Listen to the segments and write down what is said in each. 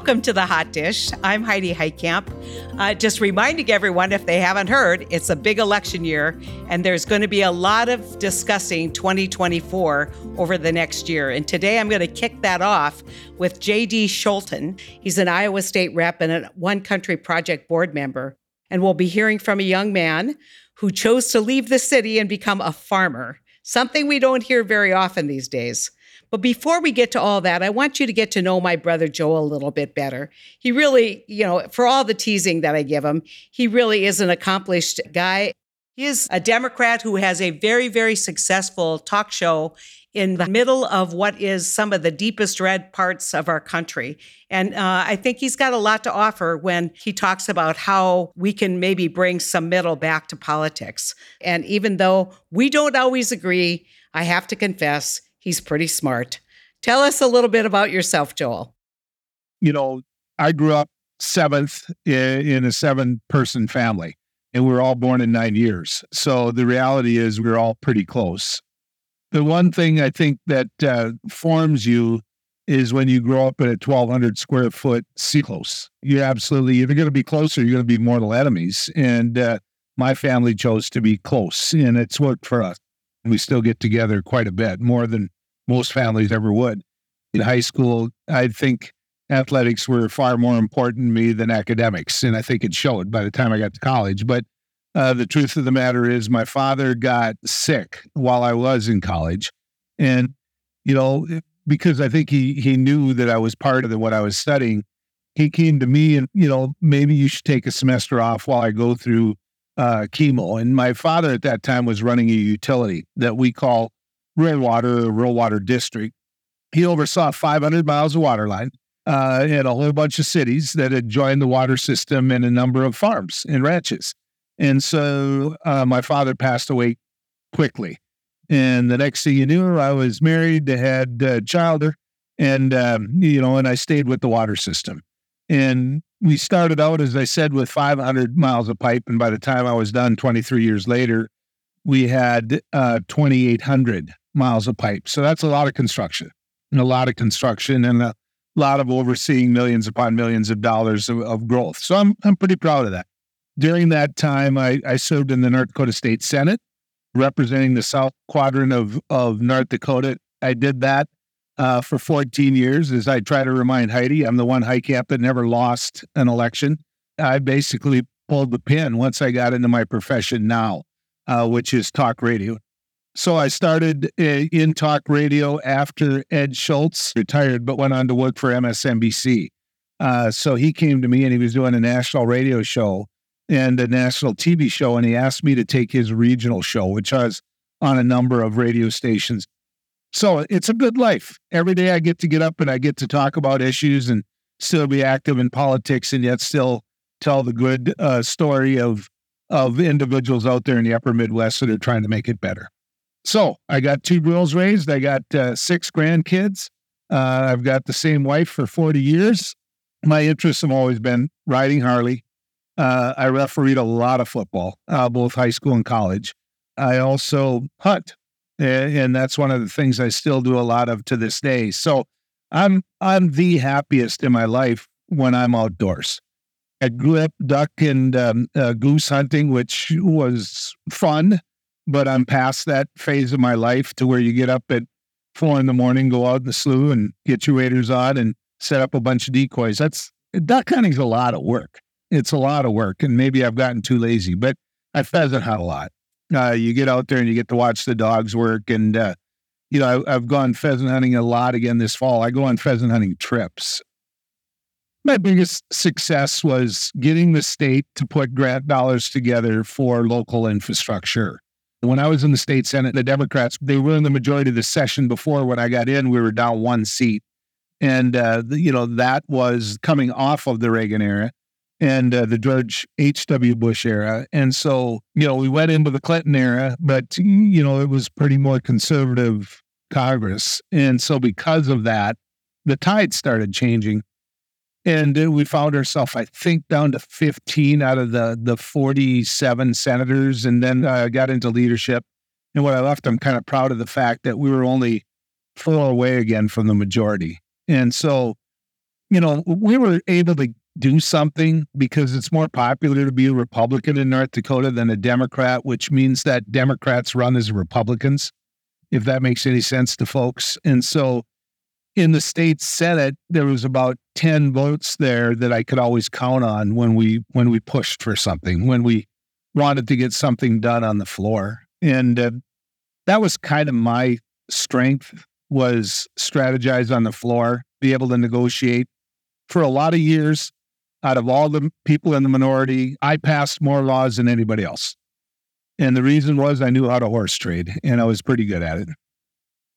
Welcome to the Hot Dish. I'm Heidi Heitkamp. Uh, just reminding everyone, if they haven't heard, it's a big election year, and there's going to be a lot of discussing 2024 over the next year. And today I'm going to kick that off with J.D. Scholten. He's an Iowa State rep and a One Country Project board member. And we'll be hearing from a young man who chose to leave the city and become a farmer, something we don't hear very often these days. But before we get to all that, I want you to get to know my brother Joe a little bit better. He really, you know, for all the teasing that I give him, he really is an accomplished guy. He is a Democrat who has a very, very successful talk show in the middle of what is some of the deepest red parts of our country. And uh, I think he's got a lot to offer when he talks about how we can maybe bring some middle back to politics. And even though we don't always agree, I have to confess, He's pretty smart. Tell us a little bit about yourself, Joel. You know, I grew up seventh in a seven person family, and we are all born in nine years. So the reality is we're all pretty close. The one thing I think that uh, forms you is when you grow up in a 1,200 square foot sea close. You're absolutely you're going to be closer, you're going to be mortal enemies. And uh, my family chose to be close, and it's worked for us. We still get together quite a bit, more than most families ever would. In high school, I think athletics were far more important to me than academics. And I think it showed by the time I got to college. But uh, the truth of the matter is, my father got sick while I was in college. And, you know, because I think he, he knew that I was part of the, what I was studying, he came to me and, you know, maybe you should take a semester off while I go through uh, chemo. And my father at that time was running a utility that we call Railwater, Rural Water District. He oversaw 500 miles of water line uh, and a whole bunch of cities that had joined the water system and a number of farms and ranches. And so uh, my father passed away quickly. And the next thing you knew, I was married, had a child, and um, you know, and I stayed with the water system. And we started out, as I said, with 500 miles of pipe. And by the time I was done 23 years later, we had uh, 2,800 miles of pipe. So that's a lot of construction and a lot of construction and a lot of overseeing millions upon millions of dollars of, of growth. So I'm, I'm pretty proud of that. During that time, I, I served in the North Dakota State Senate, representing the South Quadrant of, of North Dakota. I did that uh, for 14 years. As I try to remind Heidi, I'm the one Heitkamp that never lost an election. I basically pulled the pin once I got into my profession now, uh, which is talk radio. So I started uh, in talk radio after Ed Schultz retired, but went on to work for MSNBC. Uh, so he came to me and he was doing a national radio show and a national TV show, and he asked me to take his regional show, which was on a number of radio stations so it's a good life. Every day I get to get up and I get to talk about issues and still be active in politics and yet still tell the good uh, story of of individuals out there in the upper Midwest that are trying to make it better. So I got two girls raised. I got uh, six grandkids. Uh, I've got the same wife for 40 years. My interests have always been riding Harley. Uh, I refereed a lot of football, uh, both high school and college. I also hunt and that's one of the things I still do a lot of to this day. So I'm I'm the happiest in my life when I'm outdoors. I grew up duck and um, uh, goose hunting, which was fun, but I'm past that phase of my life to where you get up at four in the morning, go out in the slough and get your waders on and set up a bunch of decoys. That's duck hunting's a lot of work. It's a lot of work, and maybe I've gotten too lazy, but I pheasant hunt a lot. Uh, you get out there and you get to watch the dogs work. And, uh, you know, I, I've gone pheasant hunting a lot again this fall. I go on pheasant hunting trips. My biggest success was getting the state to put grant dollars together for local infrastructure. When I was in the state senate, the Democrats, they were in the majority of the session before when I got in, we were down one seat. And, uh, you know, that was coming off of the Reagan era and uh, the George H.W. Bush era. And so, you know, we went into the Clinton era, but, you know, it was pretty more conservative Congress. And so, because of that, the tide started changing. And we found ourselves, I think, down to 15 out of the, the 47 senators, and then uh, got into leadership. And when I left, I'm kind of proud of the fact that we were only four away again from the majority. And so, you know, we were able to do something because it's more popular to be a Republican in North Dakota than a Democrat, which means that Democrats run as Republicans, if that makes any sense to folks. And so in the state Senate, there was about 10 votes there that I could always count on when we when we pushed for something, when we wanted to get something done on the floor. And uh, that was kind of my strength was strategize on the floor, be able to negotiate. For a lot of years, out of all the people in the minority, I passed more laws than anybody else. And the reason was I knew how to horse trade and I was pretty good at it.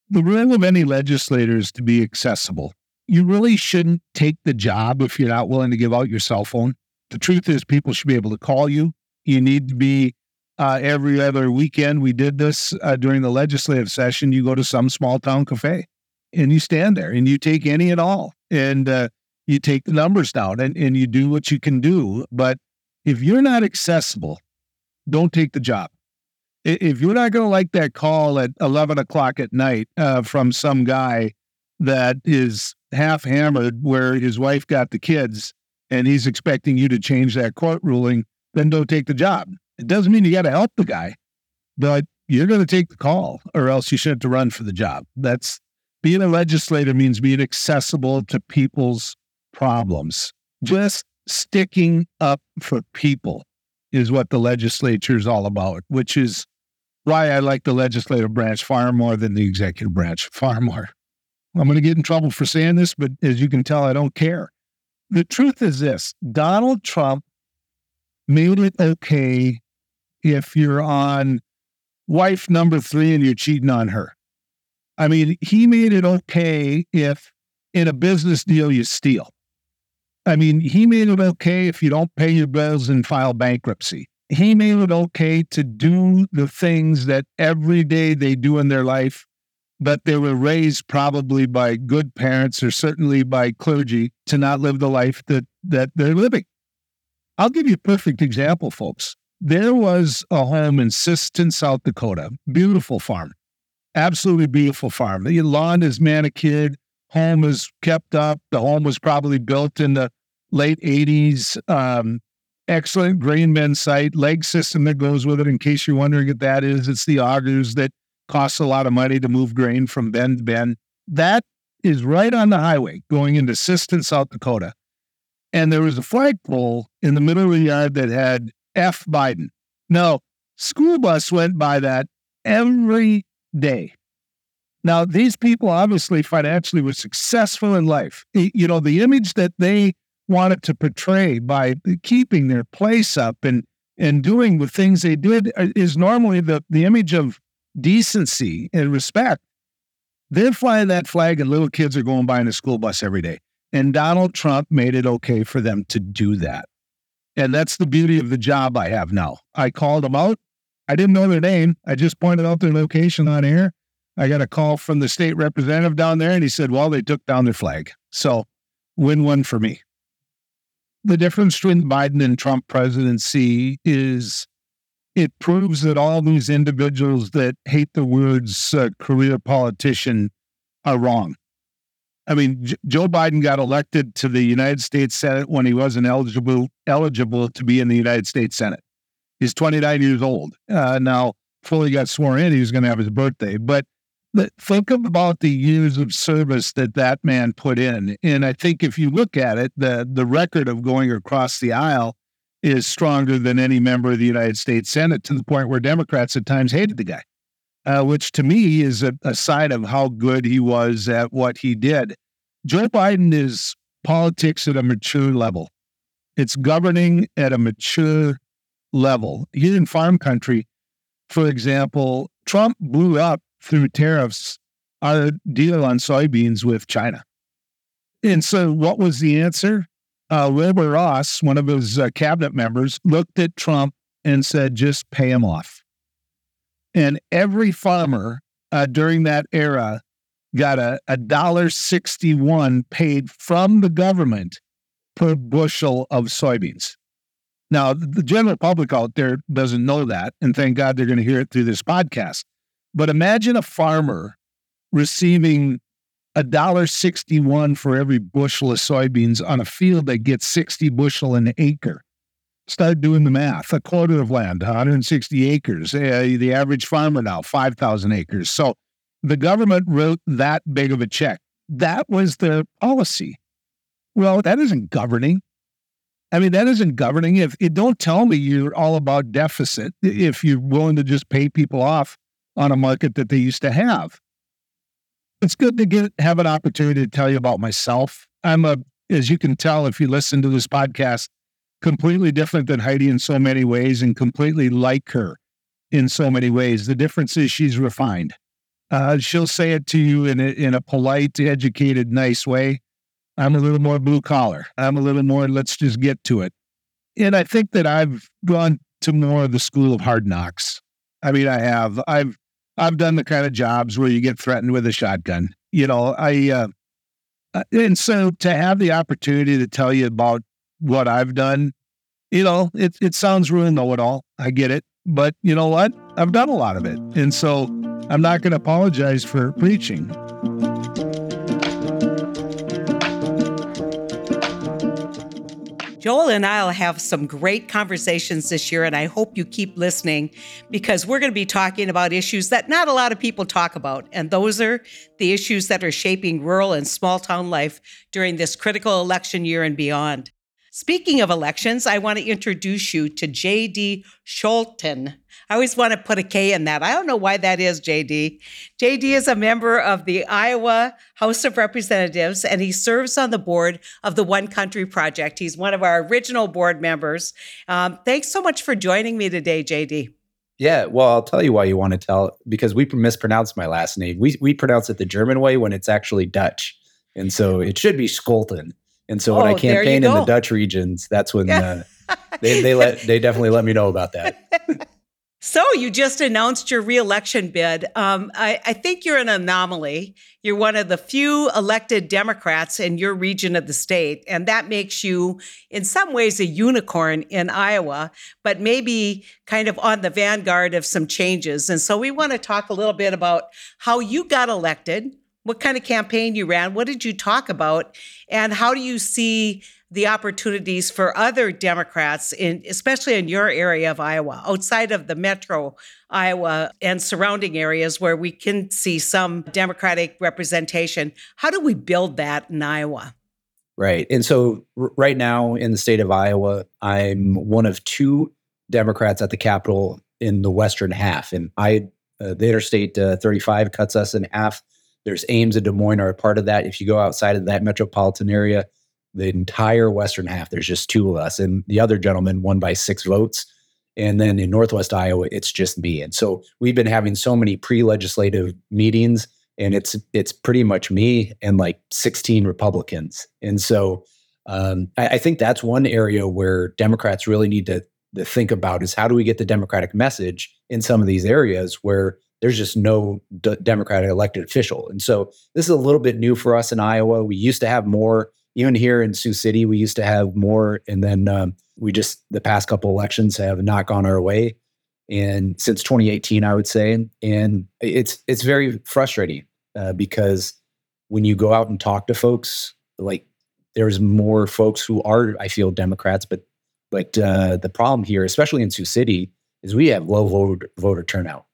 The role of any legislator is to be accessible. You really shouldn't take the job if you're not willing to give out your cell phone. The truth is, people should be able to call you. You need to be uh, every other weekend. We did this uh, during the legislative session. You go to some small town cafe and you stand there and you take any and all. And uh, you take the numbers down and, and you do what you can do. But if you're not accessible, don't take the job. If you're not going to like that call at 11 o'clock at night uh, from some guy that is half hammered where his wife got the kids and he's expecting you to change that court ruling, then don't take the job. It doesn't mean you got to help the guy, but you're going to take the call or else you shouldn't run for the job. That's being a legislator means being accessible to people's problems. Just sticking up for people is what the legislature is all about, which is why I like the legislative branch far more than the executive branch, far more. I'm going to get in trouble for saying this, but as you can tell, I don't care. The truth is this Donald Trump made it okay if you're on wife number three and you're cheating on her. I mean, he made it okay if in a business deal you steal. I mean, he made it okay if you don't pay your bills and file bankruptcy. He made it okay to do the things that every day they do in their life, but they were raised probably by good parents or certainly by clergy to not live the life that, that they're living. I'll give you a perfect example, folks. There was a home in Sisseton, South Dakota, beautiful farm, absolutely beautiful farm. The lawn is manicured, home is kept up. The home was probably built in the late 80s. Um, excellent grain bin site, leg system that goes with it. In case you're wondering what that is, it's the augers that costs a lot of money to move grain from bin to bin. That is right on the highway going into Sisseton, South Dakota. And there was a flagpole in the middle of the yard that had F Biden. No, school bus went by that every day. Now, these people obviously financially were successful in life. You know, the image that they wanted to portray by keeping their place up and and doing the things they did uh, is normally the, the image of decency and respect. They're flying that flag and little kids are going by in a school bus every day. And Donald Trump made it okay for them to do that. And that's the beauty of the job I have now. I called them out. I didn't know their name. I just pointed out their location on air. I got a call from the state representative down there, and he said, Well, they took down their flag. So, win win for me. The difference between Biden and Trump presidency is it proves that all these individuals that hate the words uh, career politician are wrong. I mean, J- Joe Biden got elected to the United States Senate when he wasn't eligible eligible to be in the United States Senate. He's 29 years old uh, now. Fully got sworn in. He was going to have his birthday, but think about the years of service that that man put in. And I think if you look at it, the, the record of going across the aisle is stronger than any member of the United States Senate to the point where Democrats at times hated the guy, uh, which to me is a, a sign of how good he was at what he did. Joe Biden is politics at a mature level. It's governing at a mature level. Here in farm country, for example, Trump blew up through tariffs our deal on soybeans with China. And so, what was the answer? Uh, Wilbur Ross, one of his uh, cabinet members, looked at Trump and said, just pay him off. And every farmer uh, during that era got a, a dollar sixty-one paid from the government per bushel of soybeans. Now, the general public out there doesn't know that, and thank God they're going to hear it through this podcast. But imagine a farmer receiving a dollar sixty-one for every bushel of soybeans on a field that gets sixty bushel an acre. Start doing the math. A quarter of land, 160 acres. Uh, the average farmer now, 5,000 acres. So the government wrote that big of a check. That was their policy. Well, that isn't governing. I mean, that isn't governing. If you don't tell me you're all about deficit, if you're willing to just pay people off on a market that they used to have. It's good to get have an opportunity to tell you about myself. I'm a, as you can tell if you listen to this podcast, completely different than Heidi in so many ways and completely like her in so many ways. The difference is she's refined. Uh, she'll say it to you in a, in a polite, educated, nice way. I'm a little more blue collar. I'm a little more, let's just get to it. And I think that I've gone to more of the school of hard knocks. I mean, I have. I've I've done the kind of jobs where you get threatened with a shotgun. You know, I uh, uh and so to have the opportunity to tell you about what I've done, you know, it it sounds really know it all. I get it, but you know what? I've done a lot of it, and so I'm not going to apologize for preaching. Joel and I'll have some great conversations this year, and I hope you keep listening because we're going to be talking about issues that not a lot of people talk about. And those are the issues that are shaping rural and small town life during this critical election year and beyond. Speaking of elections, I want to introduce you to J.D. Scholten. I always want to put a K in that. I don't know why that is, JD. JD is a member of the Iowa House of Representatives and he serves on the board of the One Country Project. He's one of our original board members. Um, thanks so much for joining me today, JD. Yeah, well, I'll tell you why you want to tell because we mispronounced my last name. We we pronounce it the German way when it's actually Dutch, and so it should be Scholten. And so when oh, I campaign in the Dutch regions, that's when uh, they they let they definitely let me know about that. So you just announced your reelection bid. Um, I, I, think you're an anomaly. You're one of the few elected Democrats in your region of the state, and that makes you, in some ways, a unicorn in Iowa, but maybe kind of on the vanguard of some changes. And so we want to talk a little bit about how you got elected, what kind of campaign you ran, what did you talk about, and how do you see the opportunities for other Democrats, in, especially in your area of Iowa, outside of the metro Iowa and surrounding areas where we can see some Democratic representation. How do we build that in Iowa? Right. And so, r- right now in the state of Iowa, I'm one of two Democrats at the Capitol in the western half. And I, uh, the Interstate uh, 35 cuts us in half. There's Ames and Des Moines are a part of that. If you go outside of that metropolitan area, the entire western half, there's just two of us, and the other gentleman won by six votes. And then in Northwest Iowa, it's just me. And so we've been having so many pre-legislative meetings, and it's it's pretty much me and like 16 Republicans. And so um, I, I, think that's one area where Democrats really need to, to think about is how do we get the Democratic message in some of these areas where there's just no d- Democratic elected official. And so this is a little bit new for us in Iowa. We used to have more even here in Sioux City, we used to have more, and then um, we just the past couple elections have not gone our way, and since 2018, I would say, and it's it's very frustrating uh, because when you go out and talk to folks, like there's more folks who are, I feel, Democrats, but but uh, the problem here, especially in Sioux City, is we have low voter, voter turnout.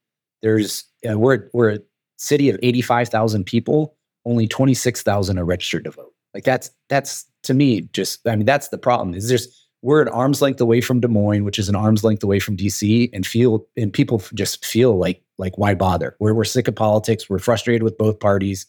There's uh, we're we're a city of 85,000 people, only 26,000 are registered to vote. Like that's that's to me just I mean that's the problem. Is there's we're an arm's length away from Des Moines, which is an arm's length away from DC, and feel and people just feel like like why bother? We're we're sick of politics. We're frustrated with both parties.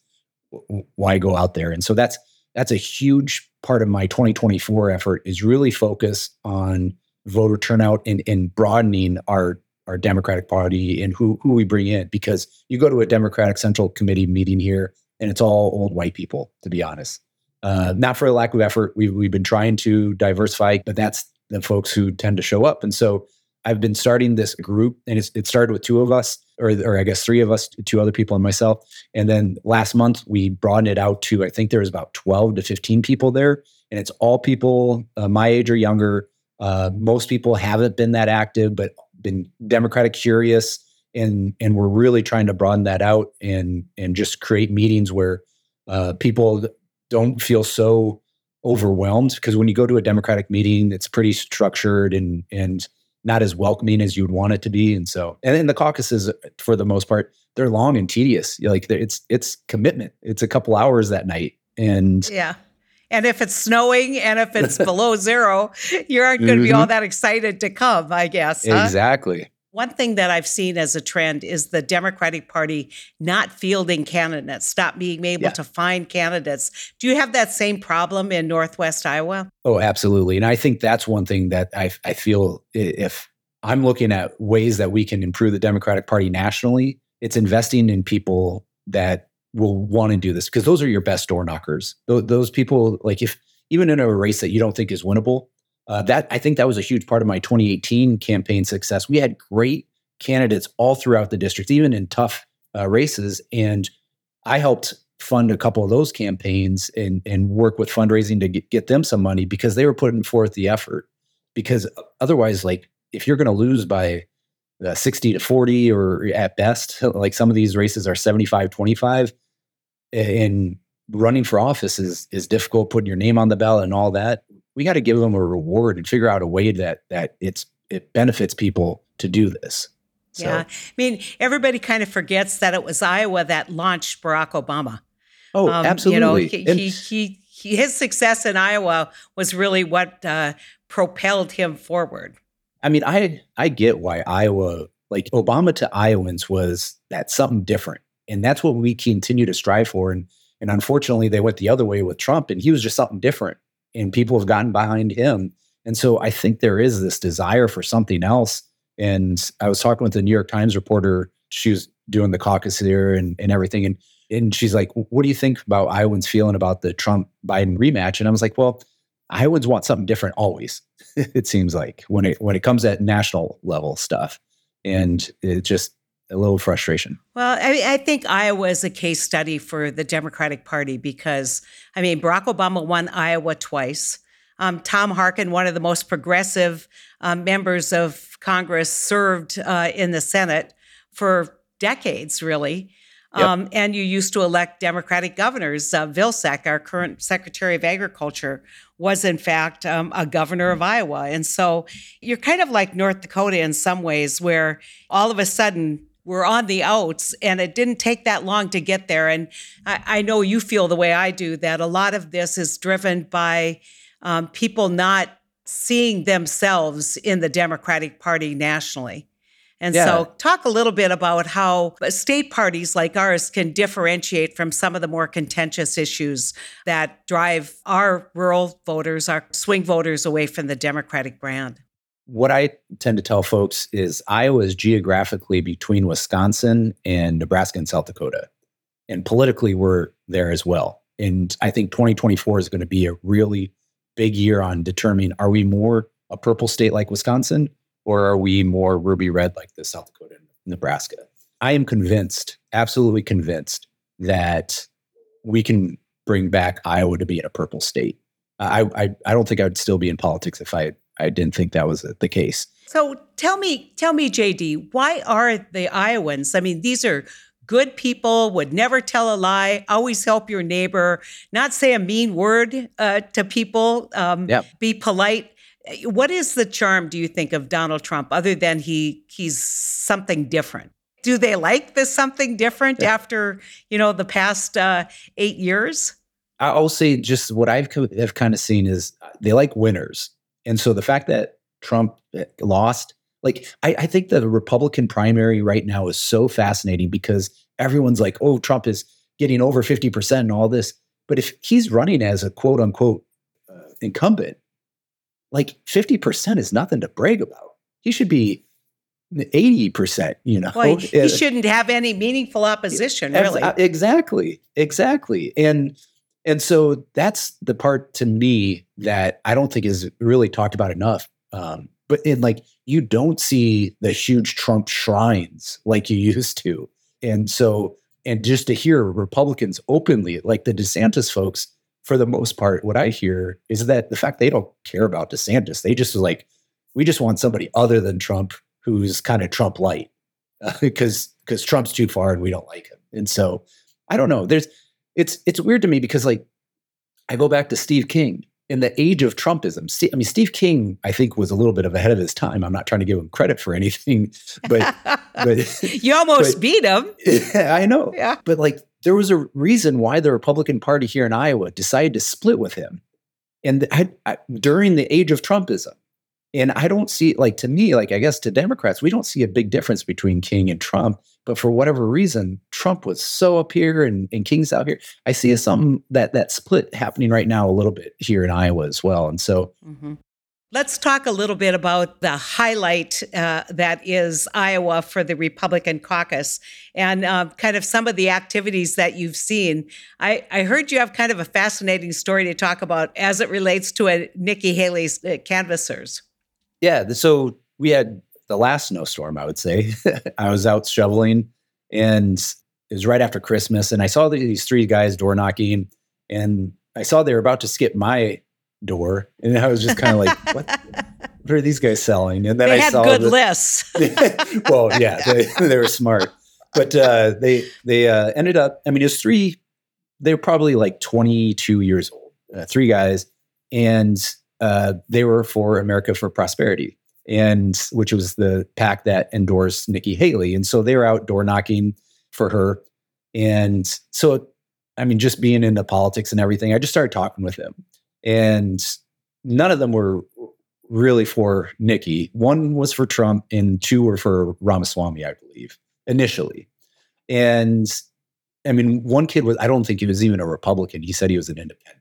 Why go out there? And so that's that's a huge part of my 2024 effort is really focus on voter turnout and, and broadening our our Democratic Party and who who we bring in. Because you go to a Democratic Central Committee meeting here, and it's all old white people, to be honest. Uh, not for a lack of effort. We've, we've been trying to diversify, but that's the folks who tend to show up. And so I've been starting this group, and it started with two of us, or, or I guess three of us, two other people and myself. And then last month, we broadened it out to, I think there was about 12 to 15 people there. And it's all people uh, my age or younger. Uh, most people haven't been that active, but been Democratic curious. And, and we're really trying to broaden that out and, and just create meetings where Uh, people don't feel so overwhelmed because when you go to a Democratic meeting, it's pretty structured and and not as welcoming as you would want it to be. And so, and in the caucuses, for the most part, they're long and tedious. Like it's it's commitment. It's a couple hours that night, and yeah. And if it's snowing and if it's below zero, you aren't going to be all Mm-hmm. that excited to come, I guess. huh? exactly. One thing that I've seen as a trend is the Democratic Party not fielding candidates, stop being able Yeah. to find candidates. Do you have that same problem in Northwest Iowa? Oh, absolutely. And I think that's one thing that I, I feel if I'm looking at ways that we can improve the Democratic Party nationally, it's investing in people that will want to do this because those are your best door knockers. Those, those people, like if even in a race that you don't think is winnable, uh, that I think that was a huge part of my 2018 campaign success. We had great candidates all throughout the district, even in tough uh, races, and I helped fund a couple of those campaigns and and work with fundraising to get, get them some money because they were putting forth the effort. Because otherwise, like if you're going to lose by uh, 60 to 40 or at best, like some of these races are 75 25, and running for office is is difficult. Putting your name on the ballot and all that, we got to give them a reward and figure out a way that that it's it benefits people to do this. So, Yeah. I mean, everybody kind of forgets that it was Iowa that launched Barack Obama. Oh, Um, absolutely. You know, he, And- he, he, he, his success in Iowa was really what uh, propelled him forward. I mean, I I get why Iowa, like Obama to Iowans, was that something different, and that's what we continue to strive for. And and unfortunately, they went the other way with Trump, and he was just something different, and people have gotten behind him. And so I think there is this desire for something else. And I was talking with the New York Times reporter. She was doing the caucus here and, and everything, and and she's like, "What do you think about Iowans feeling about the Trump Biden rematch?" And I was like, "Well." Iowans want something different always. it seems like when it when it comes at national level stuff, and it just a little frustration. Well, I, I think Iowa is a case study for the Democratic Party because, I mean, Barack Obama won Iowa twice. Um, Tom Harkin, one of the most progressive um, members of Congress, served uh, in the Senate for decades, really. Yep. Um, and you used to elect Democratic governors. Uh, Vilsack, our current Secretary of Agriculture, was in fact um, a governor of Iowa. And so you're kind of like North Dakota in some ways, where all of a sudden we're on the outs and it didn't take that long to get there. And I, I know you feel the way I do that a lot of this is driven by um, people not seeing themselves in the Democratic Party nationally. And Yeah. so, talk a little bit about how state parties like ours can differentiate from some of the more contentious issues that drive our rural voters, our swing voters away from the Democratic brand. What I tend to tell folks is Iowa is geographically between Wisconsin and Nebraska and South Dakota, and politically we're there as well. And I think 2024 is going to be a really big year on determining are we more a purple state like Wisconsin or are we more ruby red like the South Dakota and Nebraska? I am convinced, absolutely convinced, that we can bring back Iowa to being a purple state. I, I, I don't think I would still be in politics if I, I didn't think that was the case. So tell me, tell me, JD, why are the Iowans? I mean, these are good people, would never tell a lie, always help your neighbor, not say a mean word uh, to people, um, Yep. be polite. What is the charm, do you think, of Donald Trump, other than he he's something different? Do they like this something different after you know the past uh, eight years? I'll say just what I've co- have kind of seen is they like winners, and so the fact that Trump eh, lost, like I, I think the Republican primary right now is so fascinating because everyone's like, "Oh, Trump is getting over fifty percent and all this," but if he's running as a quote unquote uh, incumbent, like fifty percent is nothing to brag about. He should be eighty percent. You know, Well, he Uh, shouldn't have any meaningful opposition, really. Exactly. Exactly. And and so that's the part to me that I don't think is really talked about enough. Um, but in like you don't see the huge Trump shrines like you used to. And so and just to hear Republicans openly, like the DeSantis folks, for the most part, what I hear is that the fact they don't care about DeSantis, they just like, we just want somebody other than Trump who's kind of Trump light because because Trump's too far and we don't like him. And so I don't know. There's it's it's weird to me because like I go back to Steve King in the age of Trumpism. I mean, Steve King, I think, was a little bit of ahead of his time. I'm not trying to give him credit for anything, but but you almost but, beat him. Yeah, I know. Yeah, but like there was a reason why the Republican Party here in Iowa decided to split with him, and I, I, during the age of Trumpism. And I don't see, like, to me, like, I guess to Democrats, we don't see a big difference between King and Trump. But for whatever reason, Trump was so up here and, and King's out here. I see something that that split happening right now a little bit here in Iowa as well. And so mm-hmm. Let's talk a little bit about the highlight uh, that is Iowa for the Republican caucus and uh, kind of some of the activities that you've seen. I, I, heard you have kind of a fascinating story to talk about as it relates to a Nikki Haley's uh, canvassers. Yeah. So we had the last snowstorm, I would say. I was out shoveling and it was right after Christmas. And I saw these three guys door knocking and I saw they were about to skip my door. And I was just kind of like, what, what are these guys selling? And then they I had saw good the, lists. well, yeah, they, they, were smart. But uh, they they uh, ended up, I mean, it was three, they were probably like 22 years old, uh, three guys. And uh, they were for America for Prosperity and which was the PAC that endorsed Nikki Haley. And so they were out door knocking for her. And so, I mean, just being into politics and everything, I just started talking with them. And none of them were really for Nikki. One was for Trump, and two were for Ramaswamy, I believe, initially. And I mean, one kid was, I don't think he was even a Republican. He said he was an independent.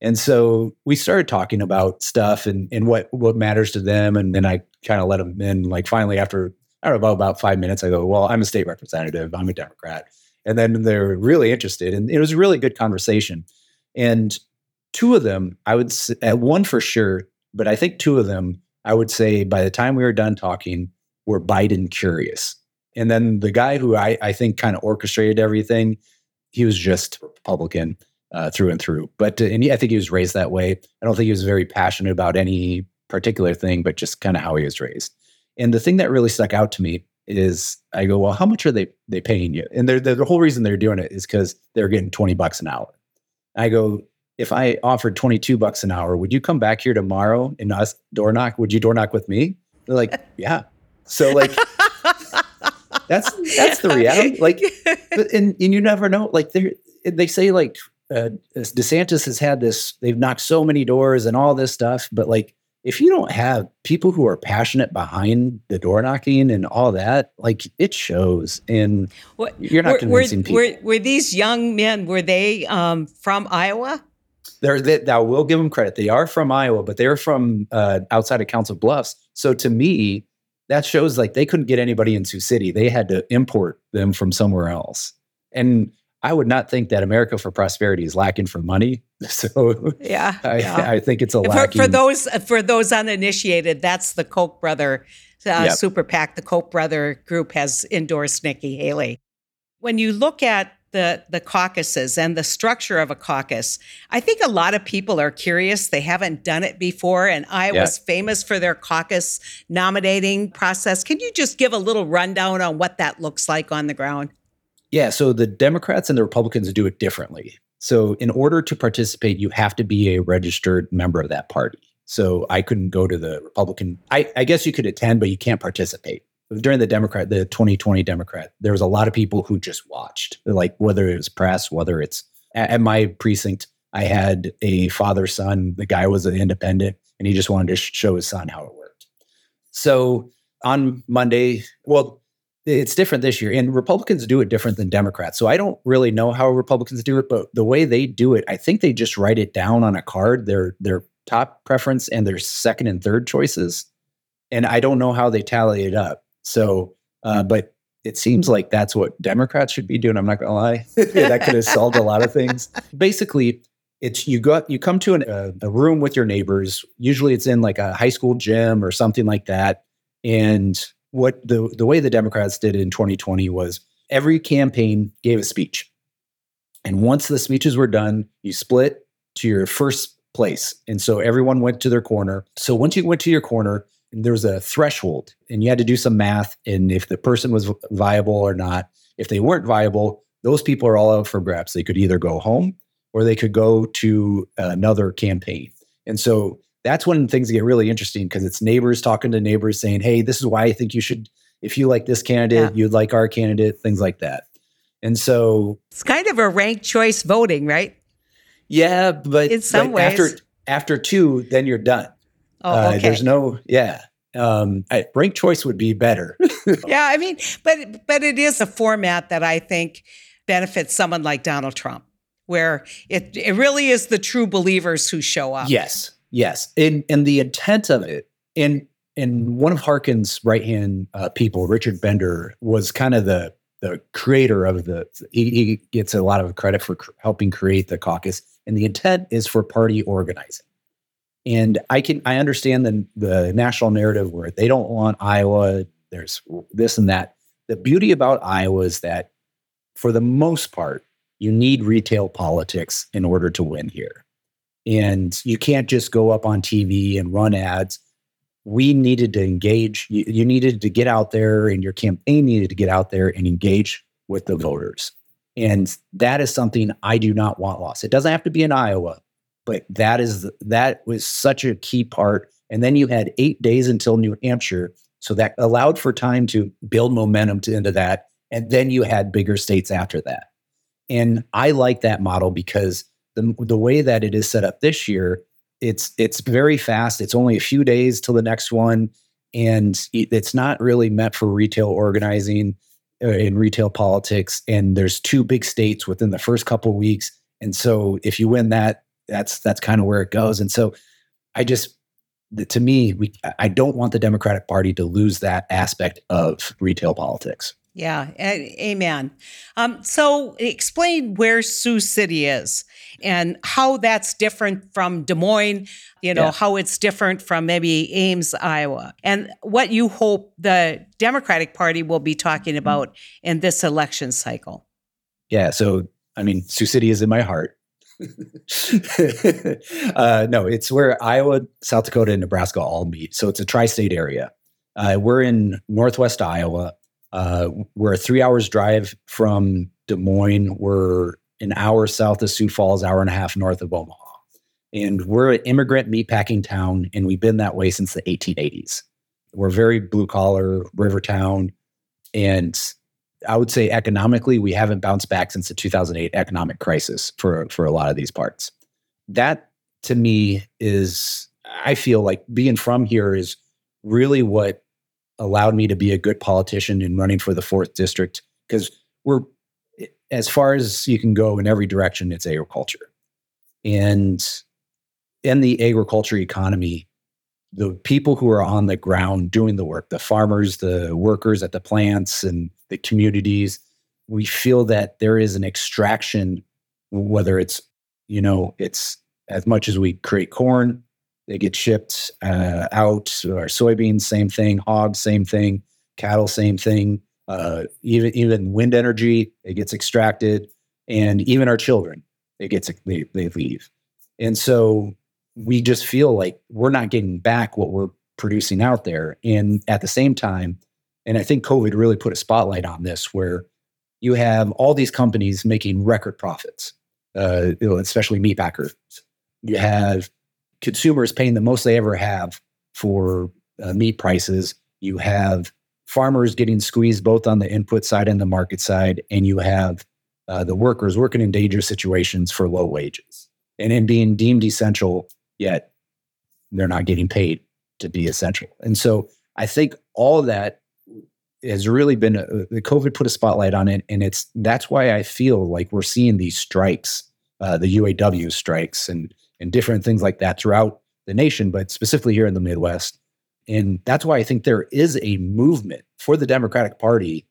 And so we started talking about stuff and, and what, what matters to them. And then I kind of let them in. Like finally, after I don't know, about five minutes, I go, Well, I'm a state representative, I'm a Democrat. And then they're really interested. And it was a really good conversation. And two of them, I would say, uh, one for sure, but I think two of them, I would say by the time we were done talking, were Biden curious. And then the guy who I, I think kind of orchestrated everything, he was just Republican uh, through and through. But uh, and he, I think he was raised that way. I don't think he was very passionate about any particular thing, but just kind of how he was raised. And the thing that really stuck out to me is I go, well, how much are they they paying you? And they're, they're, the whole reason they're doing it is because they're getting twenty bucks an hour. I go, if I offered twenty two bucks an hour, would you come back here tomorrow and us door knock? Would you door knock with me? They're like, yeah. So like. that's that's the reality. Like, and, and you never know. Like they they say like uh, DeSantis has had this, they've knocked so many doors and all this stuff, but like, if you don't have people who are passionate behind the door knocking and all that, like it shows. And what, you're not were, convincing were, people. Were, were, these young men, were they um, from Iowa? They're, they, I will give them credit. They are from Iowa, but they're from uh, outside of Council Bluffs. So to me, that shows like they couldn't get anybody in Sioux City. They had to import them from somewhere else. And I would not think that America for Prosperity is lacking for money. So yeah, I, yeah. I think it's a lacking. For, for, those for those uninitiated, that's the Koch brother uh, yep. super PAC. The Koch brother group has endorsed Nikki Haley. When you look at the the caucuses and the structure of a caucus, I think a lot of people are curious. They haven't done it before, and Iowa's yep. famous for their caucus nominating process. Can you just give a little rundown on what that looks like on the ground? Yeah, so the Democrats and the Republicans do it differently. So, in order to participate, you have to be a registered member of that party. So, I couldn't go to the Republican. I, I guess you could attend, but you can't participate. During the Democrat, the 2020 Democrat, there was a lot of people who just watched, like whether it was press, whether it's at my precinct. I had a father son. The guy was an independent, and he just wanted to show his son how it worked. So on Monday, well, it's different this year and republicans do it different than democrats. So i don't really know how republicans do it but the way they do it i think they just write it down on a card their their top preference and their second and third choices and i don't know how they tally it up. So uh, but it seems like that's what democrats should be doing i'm not gonna lie. That could have solved a lot of things. Basically it's you go you come to an, uh, a room with your neighbors usually it's in like a high school gym or something like that and what the the way the Democrats did in 2020 was every campaign gave a speech. And once the speeches were done, you split to your first place. And so everyone went to their corner. So once you went to your corner, there was a threshold and you had to do some math. And if the person was viable or not, if they weren't viable, those people are all out for grabs. They could either go home or they could go to another campaign. And so that's when things get really interesting because it's neighbors talking to neighbors saying, Hey, this is why I think you should, if you like this candidate, yeah. you'd like our candidate, things like that. And so it's kind of a ranked choice voting, right? Yeah, but in some but ways, after after two, then you're done. Oh, okay. Uh, there's no, yeah. Um, I, ranked choice would be better. yeah, I mean, but but it is a format that I think benefits someone like Donald Trump, where it it really is the true believers who show up. Yes, yes, and and the intent of it, and and one of Harkin's right hand uh, people, Richard Bender, was kind of the the creator of the. He, he gets a lot of credit for cr- helping create the caucus, and the intent is for party organizing. And I can I understand the the national narrative where they don't want Iowa. There's this and that. The beauty about Iowa is that, for the most part, you need retail politics in order to win here, and you can't just go up on TV and run ads. We needed to engage. You, you needed to get out there, and your campaign needed to get out there and engage with the voters. And that is something I do not want lost. It doesn't have to be in Iowa but that is that was such a key part. And then you had eight days until New Hampshire, so that allowed for time to build momentum to, into that. And then you had bigger states after that. And I like that model because the the way that it is set up this year, it's it's very fast. It's only a few days till the next one, and it's not really meant for retail organizing uh, in retail politics. And there's two big states within the first couple weeks, and so if you win that, that's that's kind of where it goes. And so I just to me, we I don't want the Democratic Party to lose that aspect of retail politics. Yeah, amen. Um, so explain where Sioux City is and how that's different from Des Moines, you know, yeah. how it's different from maybe Ames, Iowa, and what you hope the Democratic Party will be talking about in this election cycle. Yeah, so I mean, Sioux City is in my heart. uh, no, it's where Iowa, South Dakota, and Nebraska all meet. So it's a tri-state area. Uh, we're in Northwest Iowa. Uh, we're a three hours drive from Des Moines. We're an hour south of Sioux Falls, hour and a half north of Omaha. And we're an immigrant meatpacking town, and we've been that way since the 1880s. We're very blue collar, river town, and I would say economically, we haven't bounced back since the 2008 economic crisis for for a lot of these parts. That to me is, I feel like being from here is really what allowed me to be a good politician in running for the fourth district because we're as far as you can go in every direction. It's agriculture, and in the agriculture economy, the people who are on the ground doing the work, the farmers, the workers at the plants, and the communities, we feel that there is an extraction, whether it's, you know, it's as much as we create corn, they get shipped uh, out, or soybeans, same thing, hogs, same thing, cattle, same thing. Uh, even even wind energy, it gets extracted, and even our children, it gets they, they leave, and so we just feel like we're not getting back what we're producing out there. And at the same time, and I think COVID really put a spotlight on this, where you have all these companies making record profits, uh, especially meat packers. You have consumers paying the most they ever have for uh, meat prices. You have farmers getting squeezed both on the input side and the market side, and you have uh, the workers working in dangerous situations for low wages and in being deemed essential yet they're not getting paid to be essential. And so I think all that has really been a, the COVID put a spotlight on it, and it's that's why I feel like we're seeing these strikes, uh, the UAW strikes, and and different things like that throughout the nation, but specifically here in the Midwest. And that's why I think there is a movement for the Democratic Party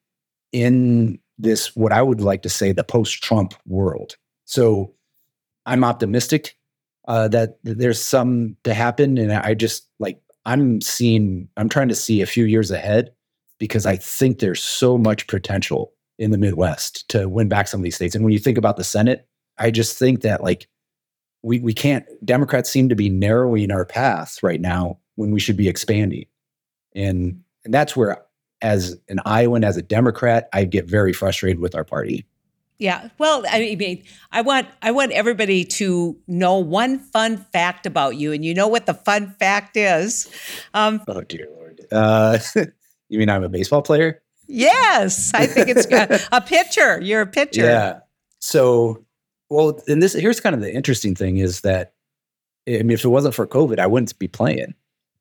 in this, what I would like to say, the post Trump world. So I'm optimistic uh, that there's some to happen. And I just like, I'm seeing, I'm trying to see a few years ahead because I think there's so much potential in the Midwest to win back some of these states. And when you think about the Senate, I just think that like we, we can't, Democrats seem to be narrowing our path right now when we should be expanding. And, and that's where, as an Iowan, as a Democrat, I get very frustrated with our party. Yeah. Well, I mean, I want I want everybody to know one fun fact about you, and you know what the fun fact is. Um, oh dear lord! Uh, you mean I'm a baseball player? Yes, I think it's a, a pitcher. You're a pitcher. Yeah. So, well, and this here's kind of the interesting thing is that I mean, if it wasn't for COVID, I wouldn't be playing.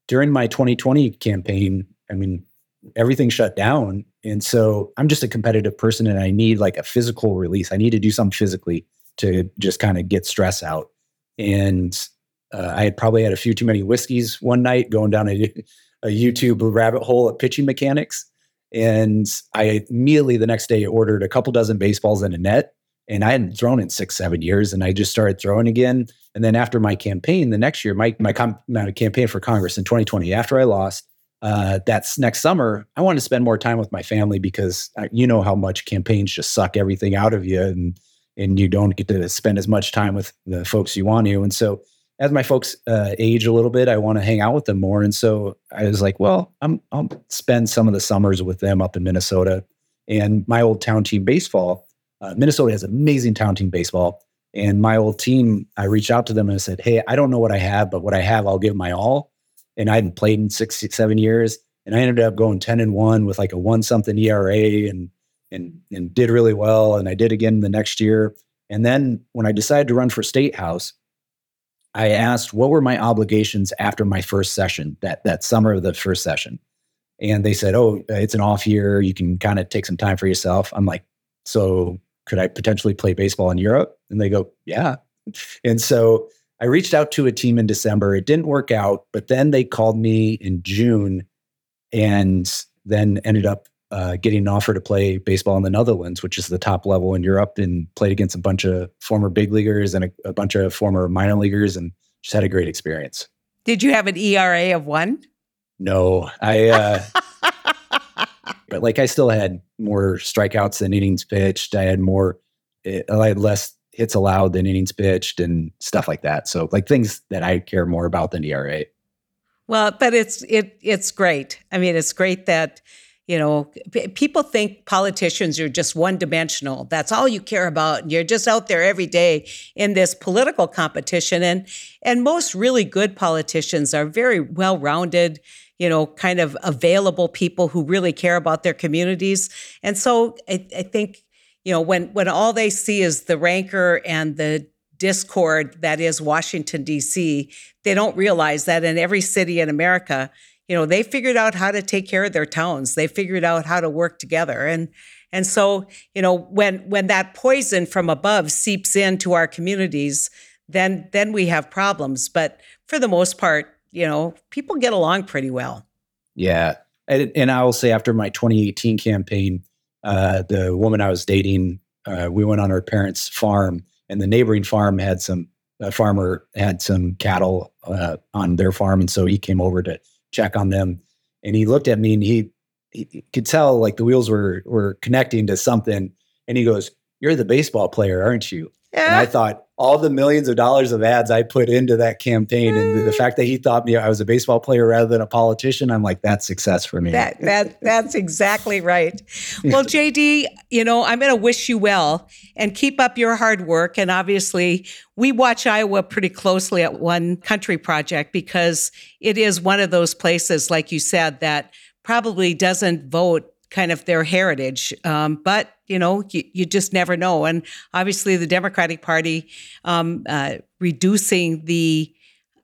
During my 2020 campaign, I mean, everything shut down. And so I'm just a competitive person and I need like a physical release. I need to do something physically to just kind of get stress out. And uh, I had probably had a few too many whiskeys one night going down a, a YouTube rabbit hole of pitching mechanics. And I immediately the next day ordered a couple dozen baseballs and a net. And I hadn't thrown in six, seven years. And I just started throwing again. And then after my campaign, the next year, my, my, com- my campaign for Congress in 2020, after I lost, uh, that's next summer. I want to spend more time with my family because you know how much campaigns just suck everything out of you, and and you don't get to spend as much time with the folks you want to. And so, as my folks uh, age a little bit, I want to hang out with them more. And so I was like, well, I'm I'll spend some of the summers with them up in Minnesota. And my old town team baseball, uh, Minnesota has amazing town team baseball. And my old team, I reached out to them and I said, hey, I don't know what I have, but what I have, I'll give my all and I hadn't played in six, seven years. And I ended up going 10 and one with like a one something ERA and, and, and did really well. And I did again the next year. And then when I decided to run for state house, I asked what were my obligations after my first session, that, that summer of the first session. And they said, Oh, it's an off year. You can kind of take some time for yourself. I'm like, So could I potentially play baseball in Europe? And they go, Yeah. And so I reached out to a team in December. It didn't work out, but then they called me in June and then ended up uh, getting an offer to play baseball in the Netherlands, which is the top level in Europe, and played against a bunch of former big leaguers and a, a bunch of former minor leaguers and just had a great experience. Did you have an ERA of one? No, I, uh, but like I still had more strikeouts than innings pitched. I had more, eh, I had less hits allowed than innings pitched and stuff like that. So like things that I care more about than ERA. Well, but it's it it's great. I mean, it's great that you know p- people think politicians are just one dimensional. That's all you care about, you're just out there every day in this political competition. And and most really good politicians are very well rounded. You know, kind of available people who really care about their communities. And so I, I think you know when when all they see is the rancor and the discord that is Washington D.C., they don't realize that in every city in America, you know, they figured out how to take care of their towns. They figured out how to work together, and and so you know when when that poison from above seeps into our communities, then then we have problems. But for the most part, you know, people get along pretty well. Yeah, and, and I will say after my 2018 campaign uh, the woman I was dating, uh, we went on her parents' farm, and the neighboring farm had some a farmer had some cattle uh, on their farm, and so he came over to check on them. And he looked at me, and he, he could tell like the wheels were were connecting to something. And he goes, "You're the baseball player, aren't you?" Yeah. And I thought, all the millions of dollars of ads I put into that campaign, and the, the, mm. fact that he thought me I was a baseball player rather than a politician, I'm like, that's success for me. That that that's exactly right. Well, JD, you know, I'm going to wish you well and keep up your hard work. And obviously, we watch Iowa pretty closely at One Country Project because it is one of those places, like you said, that probably doesn't vote kind of their heritage. Um, but you know, you, you, just never know. And obviously, the Democratic Party um, uh, reducing the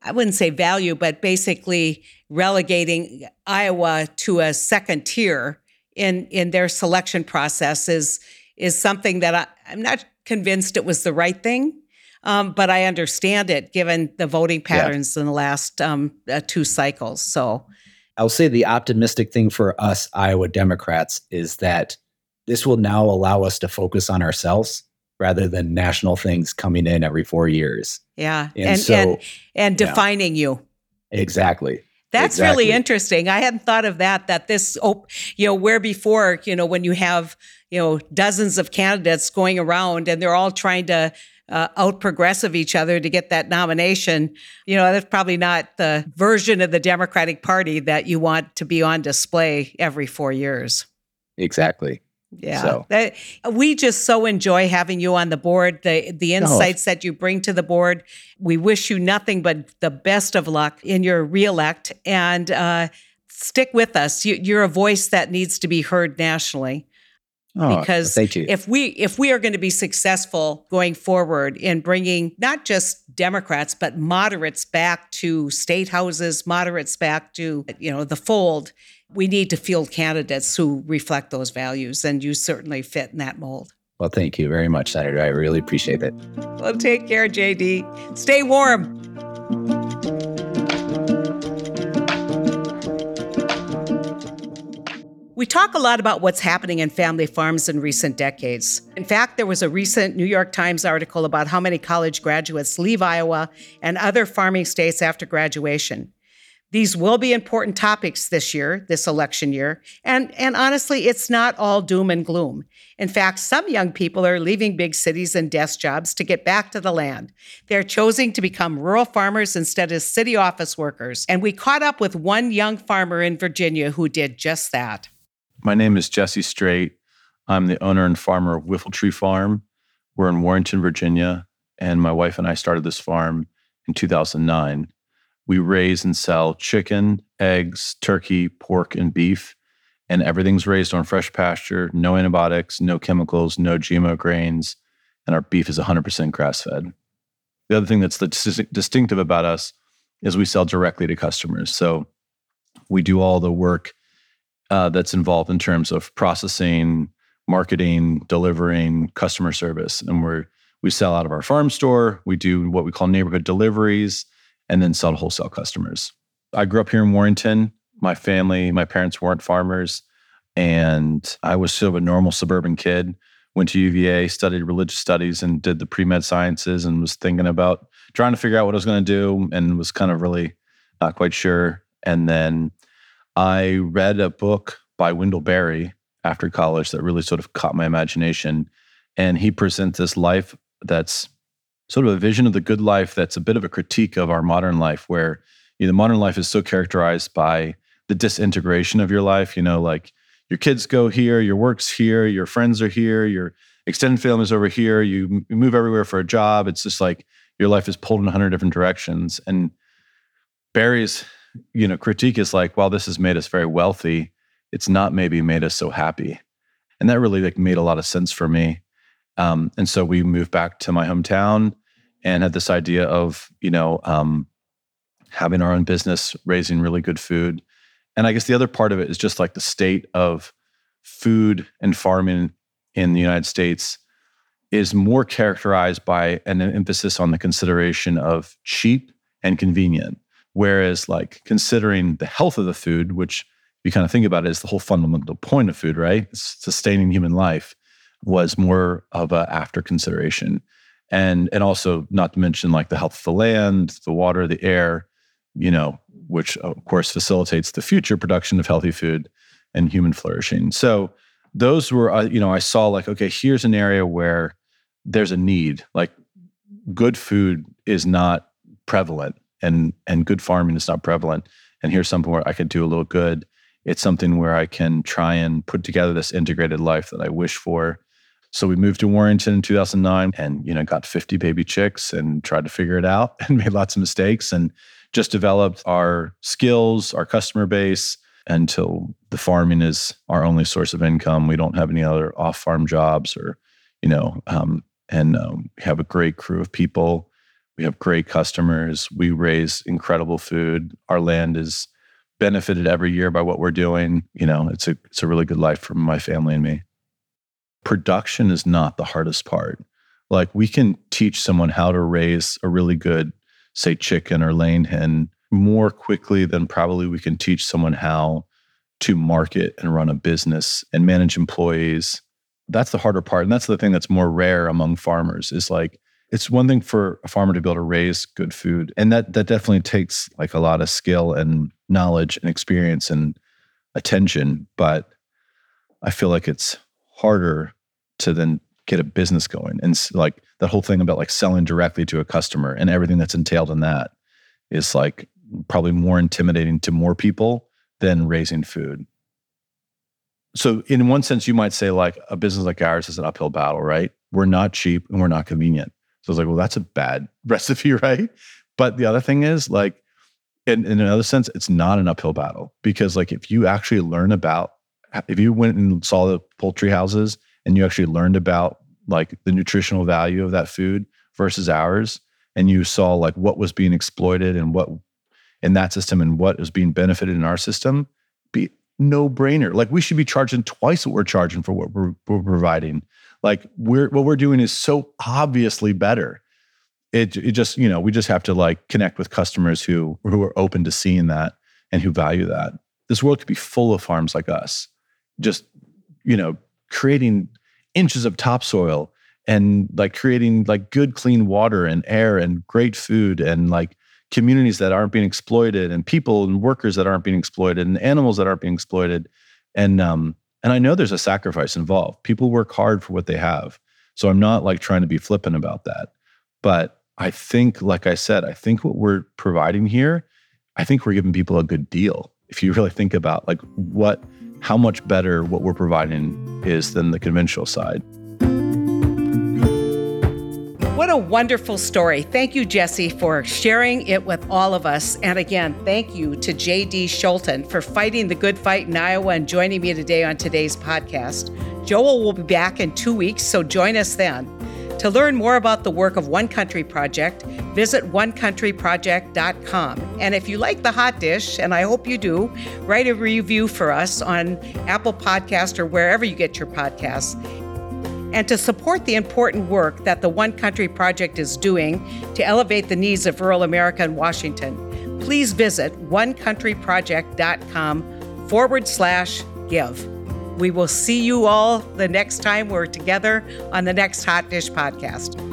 I wouldn't say value, but basically relegating Iowa to a second tier in in their selection process is is something that I, I'm not convinced it was the right thing. Um, but I understand it given the voting patterns yeah. in the last um, uh, two cycles. So I'll say the optimistic thing for us Iowa Democrats is that this will now allow us to focus on ourselves rather than national things coming in every four years. Yeah. And, and, so, and, and defining yeah. you. Exactly. That's exactly. really interesting. I hadn't thought of that, that this, you know, where before, you know, when you have, you know, dozens of candidates going around and they're all trying to uh, out progressive each other to get that nomination, you know, that's probably not the version of the Democratic Party that you want to be on display every four years. Exactly. Yeah. So- That, we just so enjoy having you on the board, the the insights that you bring to the board. We wish you nothing but the best of luck in your reelect and uh, stick with us. You, you're a voice that needs to be heard nationally Oh, because thank you. if we if we are going to be successful going forward in bringing not just Democrats but moderates back to state houses, moderates back to you know the fold, we need to field candidates who reflect those values, and you certainly fit in that mold. well, thank you very much, Senator. I really appreciate it. Well, take care, JD. Stay warm. We talk a lot about what's happening in family farms in recent decades. In fact, there was a recent New York Times article about how many college graduates leave Iowa and other farming states after graduation. These will be important topics this year, this election year, and, and honestly, it's not all doom and gloom. In fact, some young people are leaving big cities and desk jobs to get back to the land. They're choosing to become rural farmers instead of city office workers. And we caught up with one young farmer in Virginia who did just that. My name is Jesse Straight. I'm the owner and farmer of Whiffletree Farm. We're in Warrenton, Virginia, and my wife and I started this farm in 2009. We raise and sell chicken, eggs, turkey, pork, and beef, and everything's raised on fresh pasture, no antibiotics, no chemicals, no GMO grains, and our beef is 100% grass fed. The other thing that's the dis- distinctive about us is we sell directly to customers. So we do all the work uh, that's involved in terms of processing, marketing, delivering, customer service, and we're we sell out of our farm store. We do what we call neighborhood deliveries, and then sell to wholesale customers. I grew up here in Warrenton. My family, my parents weren't farmers, and I was sort of a normal suburban kid. Went to UVA, studied religious studies, and did the pre med sciences, and was thinking about trying to figure out what I was going to do, and was kind of really not quite sure. And then I read a book by Wendell Berry after college that really sort of caught my imagination. And he presents this life that's sort of a vision of the good life that's a bit of a critique of our modern life, where you know, the modern life is so characterized by the disintegration of your life. You know, like your kids go here, your work's here, your friends are here, your extended family is over here, you move everywhere for a job. It's just like your life is pulled in a hundred different directions. And Berry's you know critique is like while this has made us very wealthy. It's not maybe made us so happy. And that really like made a lot of sense for me. Um, and so we moved back to my hometown and had this idea of you know um, having our own business raising really good food. And i guess the other part of it is just like the state of food and farming in the united states is more characterized by an emphasis on the consideration of cheap and convenient Whereas, like considering the health of the food, which you kind of think about it is the whole fundamental point of food, right? It's sustaining human life was more of a after consideration. And and also not to mention like the health of the land, the water, the air, you know, which of course facilitates the future production of healthy food and human flourishing. So those were uh, you know, I saw like okay, here's an area where there's a need. Like good food is not prevalent and and good farming is not prevalent. And here's something where i could do a little good. It's something where i can try and put together this integrated life that i wish for. So we moved to Warrenton in 2009 and you know got 50 baby chicks and tried to figure it out and made lots of mistakes and just developed our skills our customer base until the farming is our only source of income. We don't have any other off farm jobs or you know um, and um, we have a great crew of people we have great customers. We raise incredible food. Our land is benefited every year by what we're doing. You know, it's a it's a really good life for my family and me. Production is not the hardest part. Like we can teach someone how to raise a really good, say, chicken or laying hen more quickly than probably we can teach someone how to market and run a business and manage employees. That's the harder part. And that's the thing that's more rare among farmers is like it's one thing for a farmer to be able to raise good food and that that definitely takes like a lot of skill and knowledge and experience and attention but i feel like it's harder to then get a business going and like the whole thing about like selling directly to a customer and everything that's entailed in that is like probably more intimidating to more people than raising food so in one sense, you might say like a business like ours is an uphill battle, right? We're not cheap and we're not convenient. So it's like, well, that's a bad recipe, right? But the other thing is like, in, in another sense, it's not an uphill battle because like if you actually learn about, if you went and saw the poultry houses and you actually learned about like the nutritional value of that food versus ours, and you saw like what was being exploited and what in that system and what is being benefited in our system, be no brainer. Like we should be charging twice what we're charging for what we're, we're providing. Like we're what we're doing is so obviously better. It it just you know we just have to like connect with customers who who are open to seeing that and who value that. This world could be full of farms like us, just you know creating inches of topsoil and like creating like good clean water and air and great food and like communities that aren't being exploited and people and workers that aren't being exploited and animals that aren't being exploited and um and i know there's a sacrifice involved. People work hard for what they have. So i'm not like trying to be flippant about that. But i think like i said i think what we're providing here i think we're giving people a good deal. If you really think about like what how much better what we're providing is than the conventional side What a wonderful story. Thank you, Jesse, for sharing it with all of us. And again, thank you to JD Scholten for fighting the good fight in Iowa and joining me today on today's podcast. Joel will be back in two weeks, so join us then. To learn more about the work of One Country Project, visit onecountryproject.com. And if you like the hot dish, and I hope you do, write a review for us on Apple Podcast or wherever you get your podcasts. And to support the important work that the One Country Project is doing to elevate the needs of rural America and Washington, please visit onecountryproject.com forward slash give. We will see you all the next time we're together on the next Hot Dish podcast.